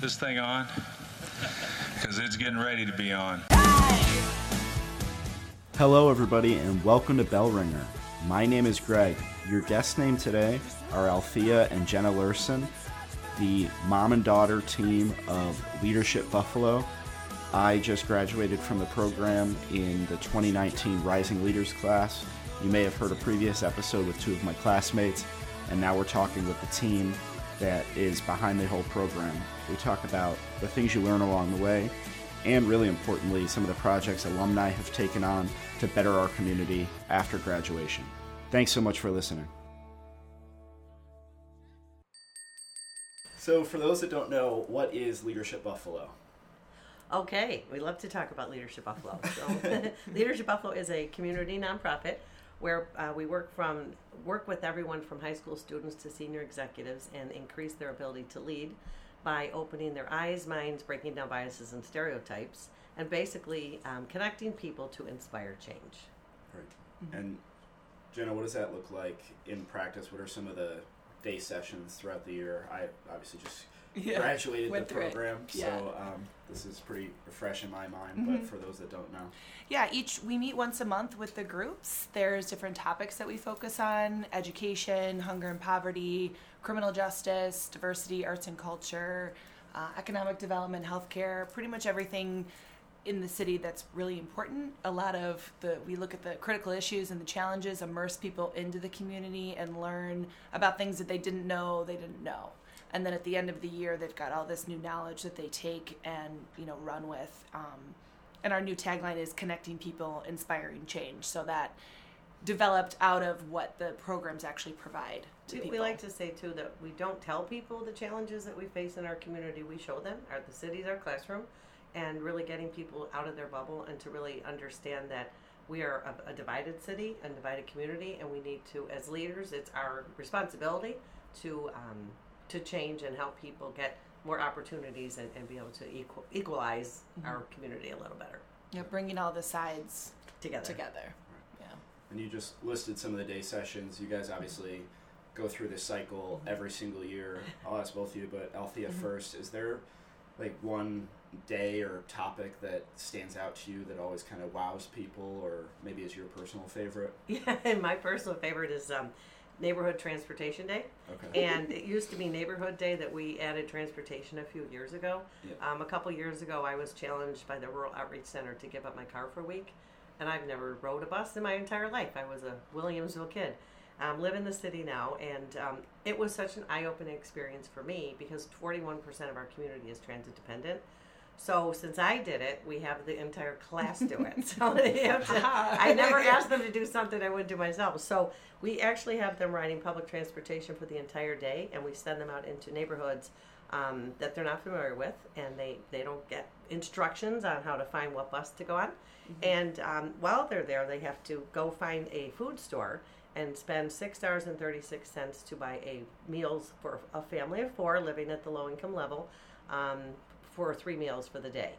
this thing on? Because it's getting ready to be on. Hello, everybody, and welcome to Bell Ringer. My name is Greg. Your guest name today are Althea and Jenna Luehrsen, the mom and daughter team of Leadership Buffalo. I just graduated from the program in the 2019 Rising Leaders class. You may have heard a previous episode with two of my classmates, and now we're talking with the team that is behind the whole program. We talk about the things you learn along the way, and really importantly, some of the projects alumni have taken on to better our community after graduation. Thanks so much for listening. So, for those that don't know, what is Leadership Buffalo? Okay, we love to talk about Leadership Buffalo. So, Leadership Buffalo is a community nonprofit where uh, we work from work with everyone from high school students to senior executives and increase their ability to lead by opening their eyes, minds, breaking down biases and stereotypes, and basically um, connecting people to inspire change. Right. Mm-hmm. And Jenna, what does that look like in practice? What are some of the day sessions throughout the year? I obviously just yeah, graduated the program, yeah. so um, this is pretty fresh in my mind. Mm-hmm. But for those that don't know, yeah, each we meet once a month with the groups. There's different topics that we focus on: education, hunger and poverty, criminal justice, diversity, arts and culture, uh, economic development, healthcare, pretty much everything in the city that's really important. A lot of the we look at the critical issues and the challenges, immerse people into the community and learn about things that they didn't know they didn't know. And then at the end of the year, they've got all this new knowledge that they take and you know run with. Um, and our new tagline is connecting people, inspiring change. So that developed out of what the programs actually provide to we, people. We like to say too that we don't tell people the challenges that we face in our community. We show them. Our the city's our classroom and really getting people out of their bubble and to really understand that we are a, a divided city, a divided community, and we need to, as leaders, it's our responsibility to um, to change and help people get more opportunities and, and be able to equal, equalize mm-hmm. our community a little better. Yeah, bringing all the sides together. Together. Yeah. And you just listed some of the day sessions. You guys obviously go through this cycle mm-hmm. every single year. I'll ask both of you, but Althea mm-hmm. first. Is there like one day or topic that stands out to you that always kind of wows people or maybe is your personal favorite? Yeah, and my personal favorite is um, Neighborhood Transportation Day. Okay. And it used to be Neighborhood Day that we added transportation a few years ago. Yep. Um, a couple years ago, I was challenged by the Rural Outreach Center to give up my car for a week. And I've never rode a bus in my entire life. I was a Williamsville kid. Um, live in the city now, and um, it was such an eye-opening experience for me because 41% of our community is transit dependent. So since I did it, we have the entire class do it. So they have to, I never asked them to do something I wouldn't do myself. So we actually have them riding public transportation for the entire day, and we send them out into neighborhoods um, that they're not familiar with, and they they don't get instructions on how to find what bus to go on. Mm-hmm. And um, while they're there, they have to go find a food store and spend six dollars and thirty six cents to buy a meals for a family of four living at the low income level. Um, for three meals for the day.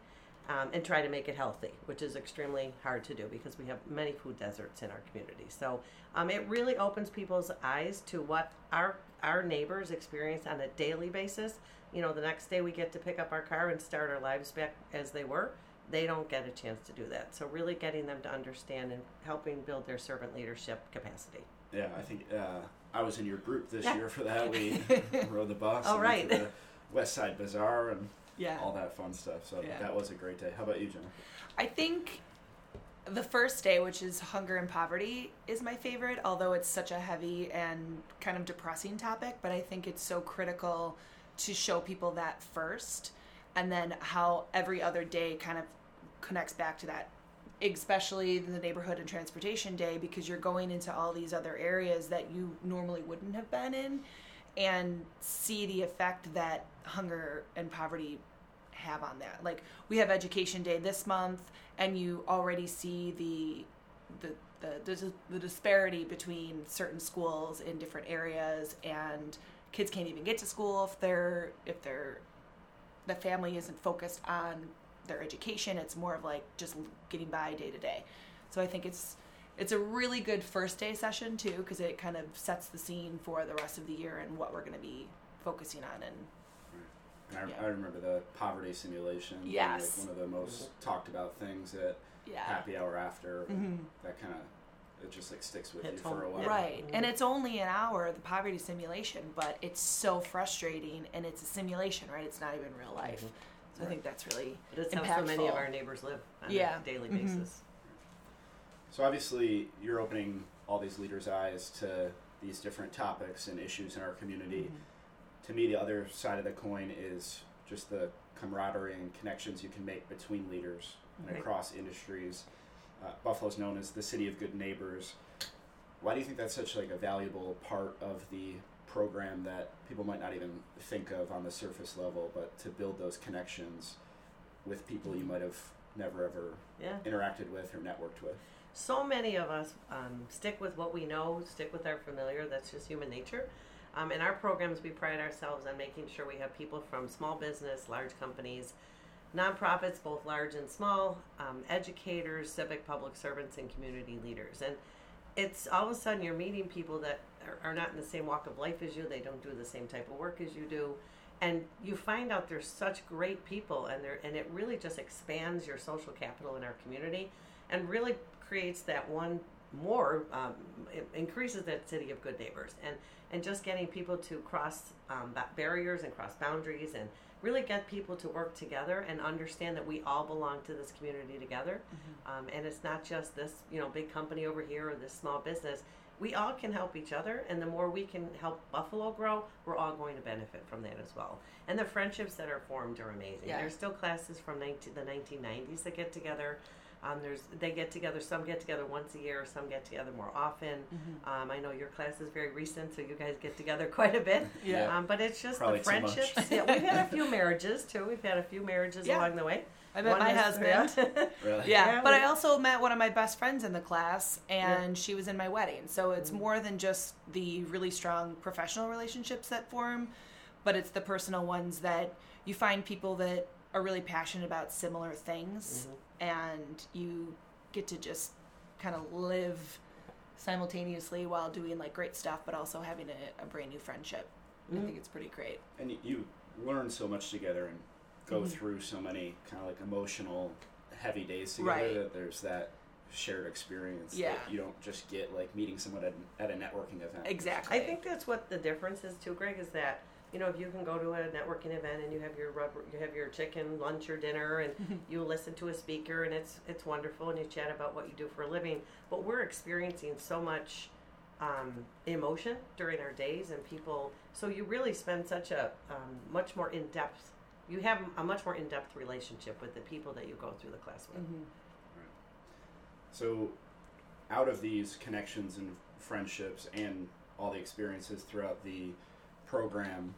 Um, and try to make it healthy, which is extremely hard to do because we have many food deserts in our community. So um, it really opens people's eyes to what our our neighbors experience on a daily basis. You know, the next day we get to pick up our car and start our lives back as they were. They don't get a chance to do that. So really getting them to understand and helping build their servant leadership capacity. Yeah, I think uh, I was in your group this yeah. year for that. We rode the bus. Oh, right. The West Side Bazaar and yeah. all that fun stuff. So yeah. that was a great day. How about you, Jenna? I think the first day, which is hunger and poverty, is my favorite, although it's such a heavy and kind of depressing topic. But I think it's so critical to show people that first, and then how every other day kind of connects back to that especially the neighborhood and transportation day because you're going into all these other areas that you normally wouldn't have been in and see the effect that hunger and poverty have on that. Like we have Education Day this month, and you already see the the the, the, disparity between certain schools in different areas, and kids can't even get to school if they're if they're the family isn't focused on their education. It's more of like just getting by day to day. So I think it's it's a really good first day session too because it kind of sets the scene for the rest of the year and what we're going to be focusing on And I, Yeah. I remember the poverty simulation. being, Yes. Like one of the most talked about things at Yeah. happy hour after. Mhm. That kind of it just like sticks with Hits you for a while. Right. And it's only an hour, the poverty simulation, but it's so frustrating and it's a simulation, right? It's not even real life. So I think that's really But it's impactful. how so many of our neighbors live on Yeah. a daily Mhm. basis. So obviously, you're opening all these leaders' eyes to these different topics and issues in our community. To me, the other side of the coin is just the camaraderie and connections you can make between leaders and Right. across industries. Uh, Buffalo's known as the city of good neighbors. Why do you think that's such like a valuable part of the program that people might not even think of on the surface level, but to build those connections with people you might have never ever Yeah. interacted with or networked with? So many of us um, stick with what we know, stick with our familiar. That's just human nature. Um, in our programs, we pride ourselves on making sure we have people from small business, large companies, nonprofits, both large and small, um, educators, civic public servants, and community leaders. And it's all of a sudden you're meeting people that are, are not in the same walk of life as you. They don't do the same type of work as you do, and you find out they're such great people, and there and it really just expands your social capital in our community, and really creates that one more um, increases that city of good neighbors, and and just getting people to cross um, barriers and cross boundaries and really get people to work together and understand that we all belong to this community together. Um, and it's not just this you know big company over here or this small business. We all can help each other and the more we can help buffalo grow we're all going to benefit from that as well. And the friendships that are formed are amazing. Yeah. there's still classes from 19, the 1990s that get together um, there's they get together some get together once a year some get together more often um, i know your class is very recent so you guys get together quite a bit Yeah. um, but it's just Probably the friendships yeah we've had a few marriages too we've had a few marriages Yeah. along the way I met One my husband. yeah. Really? Yeah, Yeah, but I also met one of my best friends in the class, and she was in my wedding. So it's more than just the really strong professional relationships that form, but it's the personal ones that you find people that are really passionate about similar things, and you get to just kind of live simultaneously while doing like great stuff, but also having a, a brand new friendship. I think it's pretty great. and you learn so much together and go Mhm. through so many kind of like emotional heavy days together Right. that there's that shared experience Yeah. that you don't just get like meeting someone at, at a networking event Exactly. I think that's what the difference is too, Greg. Is that you know if you can go to a networking event and you have your rubber, you have your chicken lunch or dinner, and you listen to a speaker, and it's it's wonderful, and you chat about what you do for a living. But we're experiencing so much um, emotion during our days, and people. So you really spend such a um, much more in depth. You have a much more in depth relationship with the people that you go through the class with. Mhm. so out of these connections and friendships and all the experiences throughout the program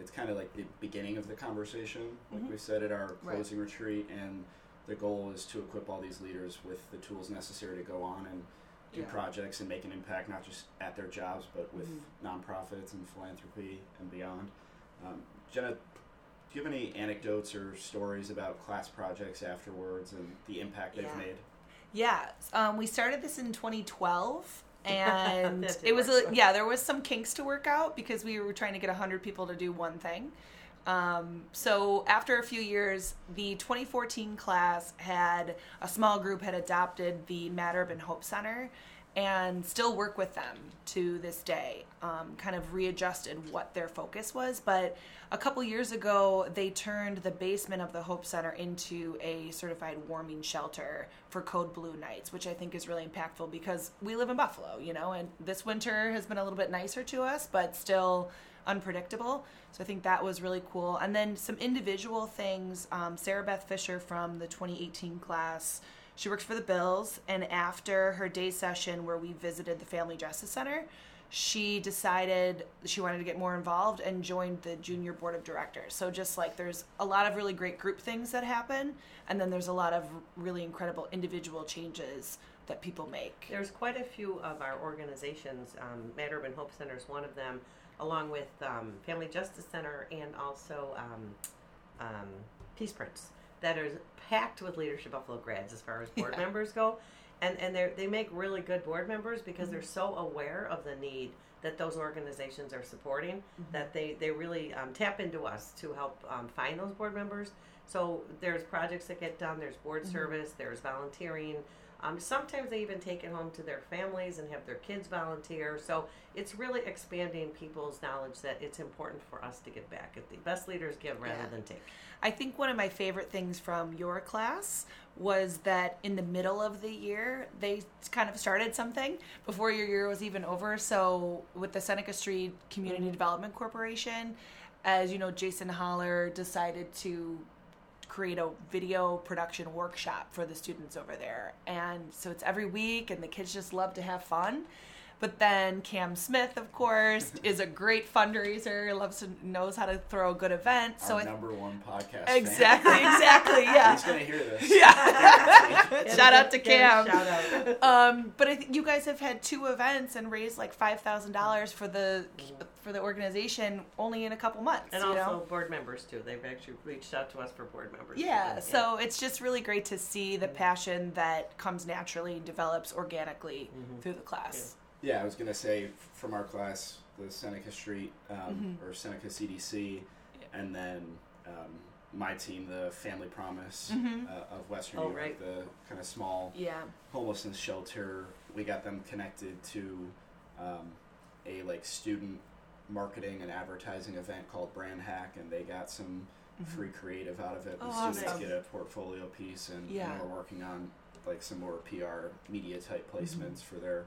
it's kind of like the beginning of the conversation like Mhm. we said at our Right. closing retreat and the goal is to equip all these leaders with the tools necessary to go on and do Yeah. projects and make an impact not just at their jobs but with Mhm. nonprofits and philanthropy and beyond um, jenna do you have any anecdotes or stories about class projects afterwards and the impact they've made Yeah, um, we started this in 2012, and it was a yeah. There was some kinks to work out because we were trying to get 100 people to do one thing. Um, so after a few years, the 2014 class had a small group had adopted the Matt Urban Hope Center, and still work with them to this day. Um, kind of readjusted what their focus was, but a couple years ago, they turned the basement of the Hope Center into a certified warming shelter for Code Blue nights, which I think is really impactful because we live in Buffalo, you know, and this winter has been a little bit nicer to us, but still unpredictable. So I think that was really cool. And then some individual things. Um, Sarah Beth Fisher from the 2018 class, she works for the Bills, and after her day session where we visited the Family Justice Center, she decided she wanted to get more involved and joined the junior board of directors. So just like there's a lot of really great group things that happen, and then there's a lot of really incredible individual changes that people make. There's quite a few of our organizations. Um, Matt Urban Hope Center is one of them, along with um, Family Justice Center and also um, um, Peaceprints, that are packed with Leadership Buffalo grads as far as board Yeah. members go. And, and they they make really good board members because they're so aware of the need that those organizations are supporting, that they, they really um, tap into us to help um, find those board members. So there's projects that get done, there's board service, there's volunteering. Um, sometimes they even take it home to their families and have their kids volunteer. So it's really expanding people's knowledge that it's important for us to give back. The best leaders give rather Yeah. than take. I think one of my favorite things from your class was that in the middle of the year, they kind of started something before your year was even over. So, with the Seneca Street Community Development Corporation, as you know, Jason Holler decided to create a video production workshop for the students over there. And so it's every week, and the kids just love to have fun. But then Cam Smith, of course, is a great fundraiser. Loves to knows how to throw a good event. So Our I, number one podcast. fan. exactly, exactly, yeah. He's gonna hear this. Yeah. Shout out to Cam. Shout out. Um, but I think you guys have had two events and raised like five thousand dollars for the for the organization only in a couple months. And you also know? board members too. They've actually reached out to us for board members. Yeah, so it's just really great to see the passion that comes naturally and develops organically through the class. Yeah, I was gonna say from our class, the Seneca Street um, or Seneca CDC, and then um, my team, the Family Promise uh, of Western Oh, New York, right. the kind of small Yeah. homelessness shelter. We got them connected to um, a like student marketing and advertising event called Brand Hack, and they got some free creative out of it. The Oh, students awesome. get a portfolio piece, and, and we're working on like some more PR media type placements for their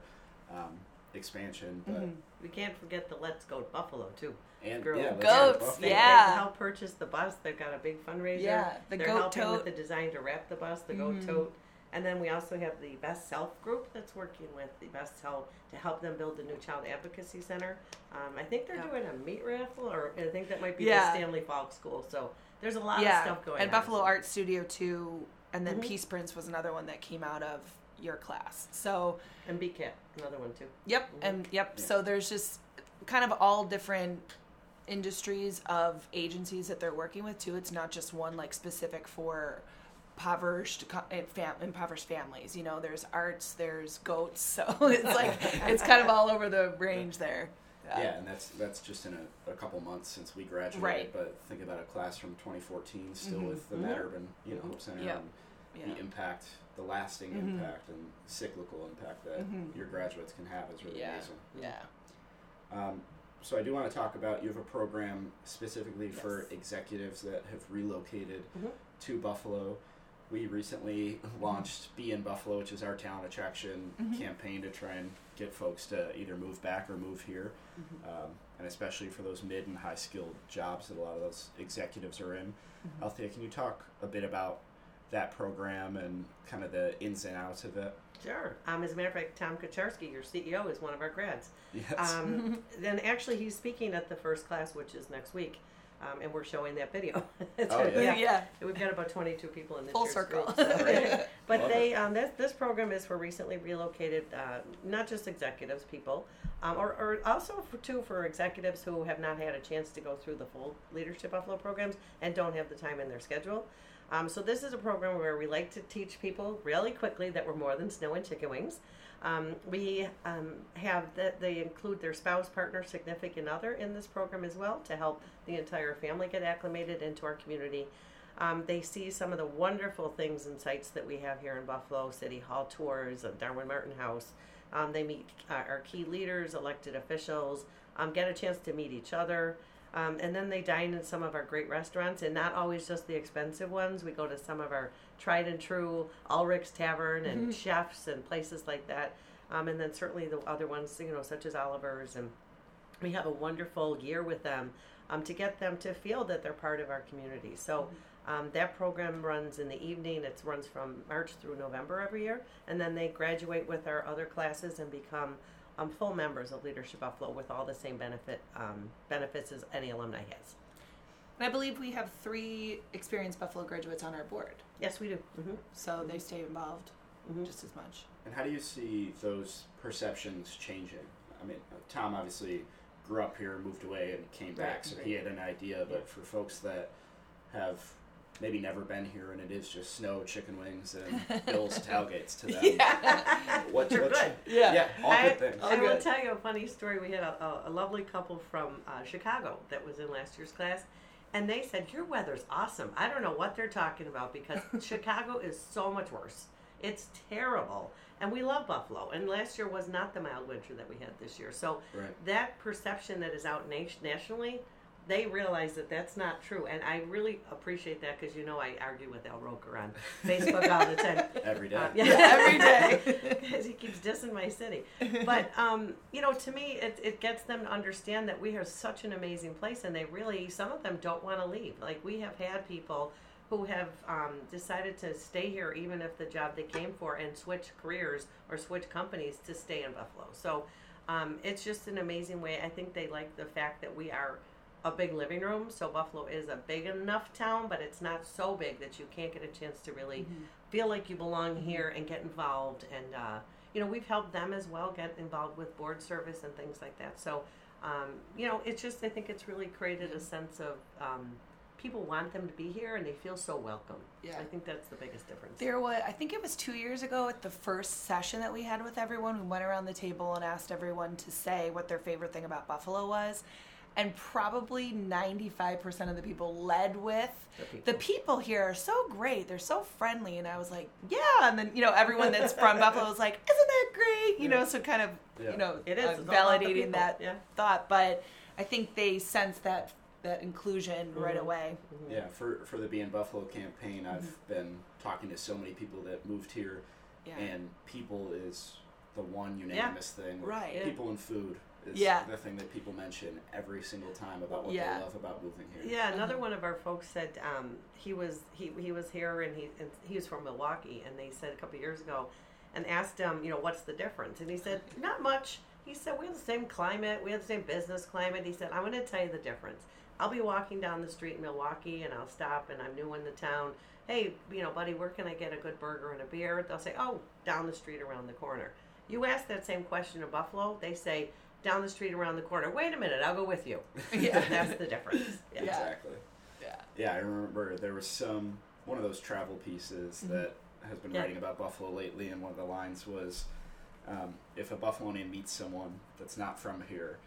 um, expansion. But We can't forget the Let's Go to Buffalo too. and Girl. yeah, let's Goats, go They, Yeah. They help purchase the bus. They've got a big fundraiser. Yeah, the They're goat helping tote. with the design to wrap the bus, the goat tote. And then we also have the Best Self group that's working with the Best Self to help them build a new child advocacy center. Um, I think they're Yeah. doing a meat raffle, or I think that might be Yeah. the Stanley Falk School. So there's a lot yeah, of stuff going and on. And Buffalo so- Art Studio too, and then Mhm. Peaceprints was another one that came out of your class. So and BCAT, another one too. Yep, and yep. So there's just kind of all different industries of agencies that they're working with too. It's not just one like specific for impoverished fam- impoverished families. You know, there's arts, there's goats. So it's like it's kind of all over the range there. Yeah, and that's that's just in a, a couple months since we graduated. Right. But think about a class from 2014, still Mhm. with the Mhm. Matt Urban, you know, Hope Center, Yep. and Yeah. the impact, the lasting Mhm. impact and cyclical impact that Mhm. your graduates can have is really Yeah. amazing. Yeah. Um, so I do want to talk about you have a program specifically for executives that have relocated Mhm. to Buffalo. We recently launched Be in Buffalo, which is our talent attraction Mhm. campaign to try and get folks to either move back or move here, Mm-hmm. um, and especially for those mid and high skilled jobs that a lot of those executives are in. Mm-hmm. Althea, can you talk a bit about that program and kind of the ins and outs of it? Sure. Um, as a matter of fact, Tom Kucharski, your CEO, is one of our grads. Yes. Um, then actually, he's speaking at the first class, which is next week, um, and we're showing that video. It's Oh, a- yeah. Yeah. We've got about 22 people in this Full circle. group, so- but Love they um, this this program is for recently relocated, uh, not just executives, people, um, or, or also for too for executives who have not had a chance to go through the full Leadership Buffalo programs and don't have the time in their schedule. Um, so this is a program where we like to teach people really quickly that we're more than snow and chicken wings. Um, we um, have that they include their spouse, partner, significant other in this program as well to help the entire family get acclimated into our community. Um, they see some of the wonderful things and sites that we have here in Buffalo City Hall tours Darwin Martin House. Um, they meet uh, our key leaders, elected officials, um, get a chance to meet each other. Um, and then they dine in some of our great restaurants, and not always just the expensive ones. We go to some of our tried and true Ulrich's Tavern and chefs and places like that. Um, and then certainly the other ones, you know, such as Oliver's. And we have a wonderful year with them um, to get them to feel that they're part of our community. So um, that program runs in the evening. It runs from March through November every year, and then they graduate with our other classes and become um, full members of Leadership Buffalo with all the same benefit um, benefits as any alumni has. And I believe we have three experienced Buffalo graduates on our board, Yes, we do. hmm so they stay involved Mhm. just as much. And how do you see those perceptions changing? I mean, Tom obviously grew up here, moved away, and came back, Right, so right. he had an idea. But Yeah. for folks that have maybe never been here and it is just snow, chicken wings, and Bill's tailgates to them. Yeah. What, They're what good. Yeah. yeah, all I, good things. I will good. tell you a funny story. We had a, a, a lovely couple from uh, Chicago that was in last year's class, and they said, Your weather's awesome. I don't know what they're talking about because Chicago is so much worse. It's terrible. And we love Buffalo. And last year was not the mild winter that we had this year. So Right. that perception that is out nation- nationally, they realize that that's not true. And I really appreciate that because you know I argue with Al Roker on Facebook all the time. Every day. Um, every day. because he keeps dissing my city. But um, you know, to me, it, it gets them to understand that we are such an amazing place, and they really, some of them don't want to leave. Like we have had people who have um, decided to stay here, even if the job they came for, and switch careers or switch companies to stay in Buffalo. So um, it's just an amazing way. I think they like the fact that we are a big living room. So Buffalo is a big enough town, but it's not so big that you can't get a chance to really feel like you belong here and get involved. And uh, you know, we've helped them as well get involved with board service and things like that. So um, you know, it's just I think it's really created a sense of um, people want them to be here and they feel so welcome. Yeah. I think that's the biggest difference. There was, I think it was two years ago at the first session that we had with everyone. We went around the table and asked everyone to say what their favorite thing about Buffalo was. And probably 95% of the people led with The people. the people here are so great. They're so friendly. And I was like, yeah. And then, you know, everyone that's from Buffalo was like, isn't that great? You know, so kind of, Yeah. you know, It is. uh, It's all about the validating that Yeah. thought. But I think they sense that that inclusion right Mhm. away. Yeah, for for the Be in Buffalo campaign, I've Mm-hmm. been talking to so many people that moved here, Yeah. and people is the one unanimous thing. Right. Yeah. People and food is Yeah. the thing that people mention every single time about what Yeah. they love about moving here. Yeah, another Uh-huh. one of our folks said um, he was he, he was here and he and he was from Milwaukee and they said a couple years ago and asked him you know what's the difference and he said not much. He said we have the same climate, we have the same business climate. He said I'm going to tell you the difference. I'll be walking down the street in Milwaukee and I'll stop and I'm new in the town. Hey, you know, buddy, where can I get a good burger and a beer? They'll say, oh, down the street around the corner. You ask that same question in Buffalo, they say down the street around the corner. Wait a minute, I'll go with you. Yeah. That's the difference. Yeah. Yeah. Exactly. Yeah. Yeah, I remember there was some one of those travel pieces Mm-hmm. that has been Yeah. writing about Buffalo lately, and one of the lines was, um, "If a Buffalonian meets someone that's not from here,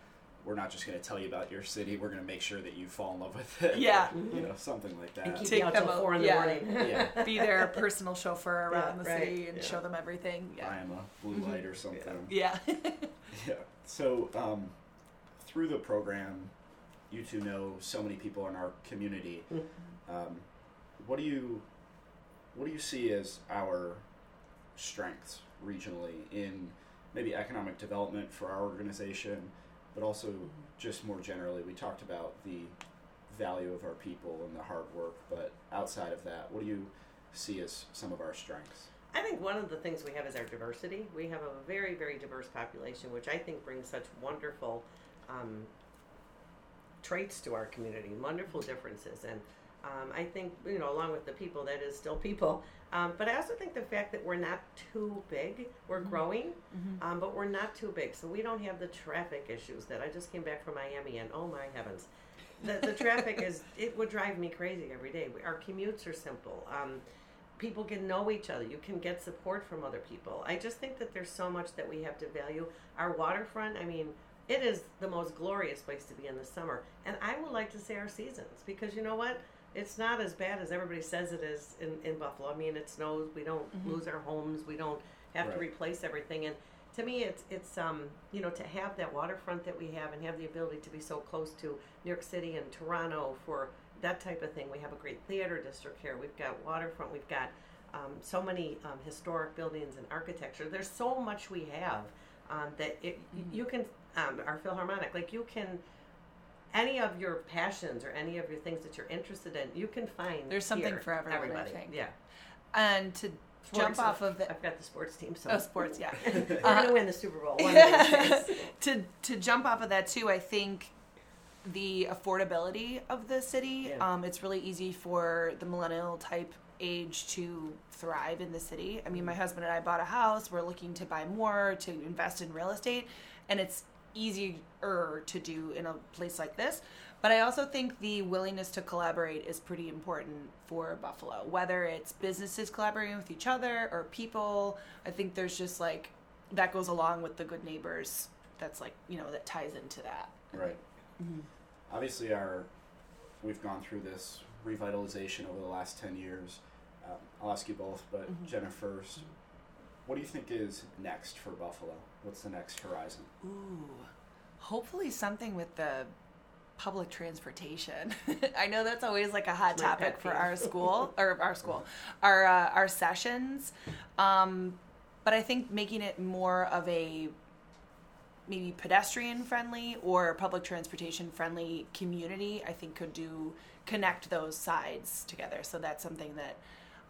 we're not just going to tell you about your city. We're going to make sure that you fall in love with it." Yeah. you know, something like And that. keep Take you out till four in the yeah. morning. yeah, be their personal chauffeur around Yeah, the right, city and yeah. show them everything. buy Yeah. 'em a blue light or something. Yeah. Yeah. So um, through the program, you two know so many people in our community. Um, what do you what do you see as our strengths regionally in maybe economic development for our organization, but also just more generally? We talked about the value of our people and the hard work, but outside of that, what do you see as some of our strengths? I think one of the things we have is our diversity. We have a very, very diverse population, which I think brings such wonderful um, traits to our community, wonderful differences. And um, I think, you know, along with the people, that is still people. Um, but I also think the fact that we're not too big, we're growing, um, but we're not too big. So we don't have the traffic issues that I just came back from Miami and oh my heavens. The, the traffic is, it would drive me crazy every day. Our commutes are simple. People can know each other. You can get support from other people. I just think that there's so much that we have to value. Our waterfront, I mean, it is the most glorious place to be in the summer. And I would like to say our seasons because you know what? It's not as bad as everybody says it is in, in Buffalo. I mean, it snows. We don't lose our homes. We don't have to replace everything. And to me, it's it's um you know to have that waterfront that we have and have the ability to be so close to New York City and Toronto for that type of thing. We have a great theater district here. We've got waterfront. We've got um, so many um, historic buildings and architecture. There's so much we have um, that it, you can um, our Philharmonic like you can any of your passions or any of your things that you're interested in you can find There's something here, for everyone, I everybody think. yeah And to jump off of the I've got the sports team so oh, sports, yeah. we're gonna win the Super Bowl to to jump off of that too, I think the affordability of the city. Yeah. Um, it's really easy for the millennial type age to thrive in the city. I mean, my husband and I bought a house. We're looking to buy more to invest in real estate, and it's easier to do in a place like this. But I also think the willingness to collaborate is pretty important for Buffalo, whether it's businesses collaborating with each other or people. I think there's just like that goes along with the good neighbors. That's like, you know, that ties into that. Right. Obviously, our we've gone through this revitalization over the last ten years. Um, I'll ask you both, but Jenna first. What do you think is next for Buffalo? What's the next horizon? Ooh, hopefully something with the public transportation. I know that's always like a hot My topic for our school or our school, our uh, our sessions. Um, but I think making it more of a maybe pedestrian friendly or public transportation friendly community, I think could do connect those sides together. So that's something that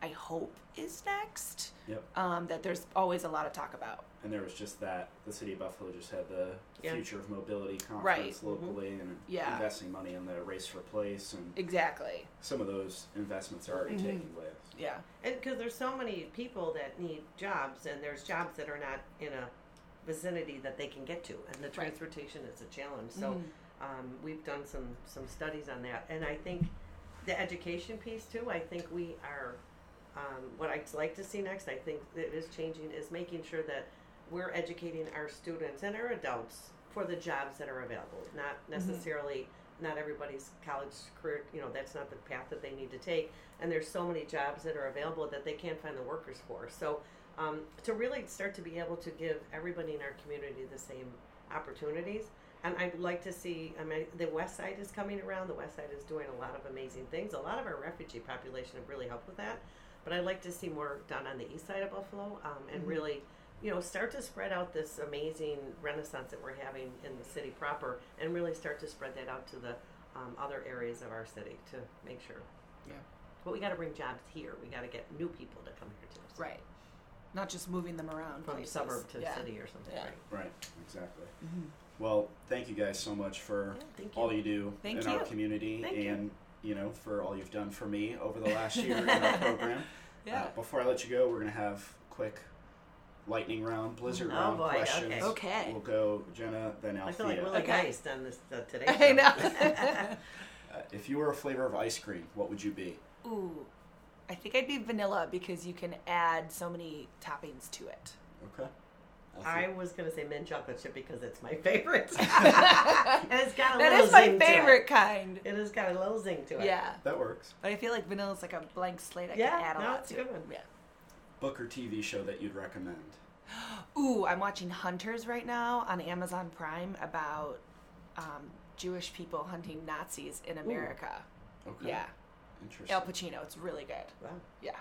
I hope is next. Yep. Um, that there's always a lot of talk about. And there was just that the city of Buffalo just had the Yeah. future of mobility conference Right. Mm-hmm. locally and Yeah. investing money in the race for place and Exactly. some of those investments are already Mhm. taking place. Yeah. And because there's so many people that need jobs, and there's jobs that are not in a vicinity that they can get to, and the transportation is a challenge. So Mhm. um, we've done some some studies on that, and I think the education piece too. I think we are um, what I'd like to see next. I think that is changing is making sure that we're educating our students and our adults for the jobs that are available. Not necessarily not everybody's college career. You know that's not the path that they need to take, and there's so many jobs that are available that they can't find the workers for. So um, to really start to be able to give everybody in our community the same opportunities. And I'd like to see, I mean, the West Side is coming around. The West Side is doing a lot of amazing things. A lot of our refugee population have really helped with that. But I'd like to see more done on the east side of Buffalo um, and really, you know, start to spread out this amazing renaissance that we're having in the city proper and really start to spread that out to the um, other areas of our city to make sure. Yeah. But we got to bring jobs here. We got to get new people to come here too. So Right. Not just moving them around From places. suburb to yeah. city or something, Yeah. right? Right, exactly. Well, thank you guys so much for Yeah, you. all you do Thank in our community Thank and you know for all you've done for me over the last year in our program. Yeah. Uh, before I let you go, we're gonna have quick lightning round, blizzard Oh, round boy, questions. okay. Okay. We'll go Jenna, then Althea. I feel like Althea. Willie Okay. Geist on this uh, today. I know. Uh, if you were a flavor of ice cream, what would you be? Ooh. I think I'd be vanilla because you can add so many toppings to it. Okay. I was gonna say mint chocolate chip because it's my favorite, and it's got a That little is my zing to favorite it. kind. It has got a little zing to it. Yeah. that works. But I feel like vanilla is like a blank slate I Yeah, can add a no, lot it's to. a good one. Yeah. Book or TV show that you'd recommend? Ooh, I'm watching Hunters right now on Amazon Prime about um, Jewish people hunting Nazis in America. Okay. Yeah. Al Pacino. It's really good. Wow. Yeah.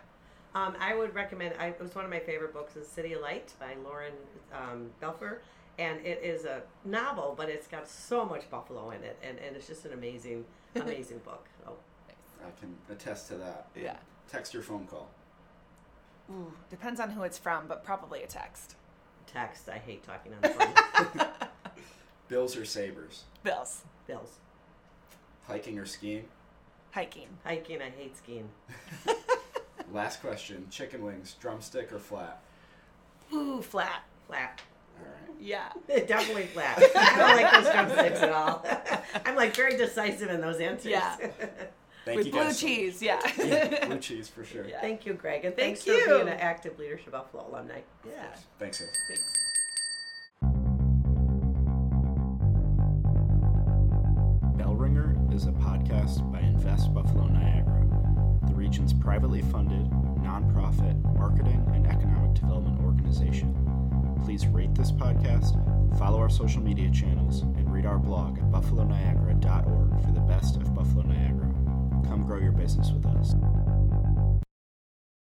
Um, I would recommend. I, it was one of my favorite books. Is City of Light by Lauren um, Belfer, and it is a novel, but it's got so much buffalo in it, and, and it's just an amazing, amazing book. Oh, I can attest to that. Yeah. Text or phone call? Ooh, depends on who it's from, but probably a text. text. I hate talking on the phone. Bills or Sabres? Bills. Bills. Hiking or skiing? Hiking. Hiking. I hate skiing. Last question: Chicken wings, drumstick or flat? Ooh, flat. Flat. All right. Yeah. Definitely flat. I don't like those drumsticks at all. I'm like very decisive in those answers. Yeah. Thank With you blue guys so much. cheese, yeah. Yeah, blue cheese for sure. Yeah. Thank you, Greg, and Thank thanks you. for being an active Leadership Buffalo alumni. Yeah. Thanks. Ed. Thanks. Invest Buffalo Niagara, the region's privately funded, nonprofit marketing and economic development organization. Please rate this podcast, follow our social media channels, and read our blog at buffaloniagara.org for the best of Buffalo Niagara. Come grow your business with us.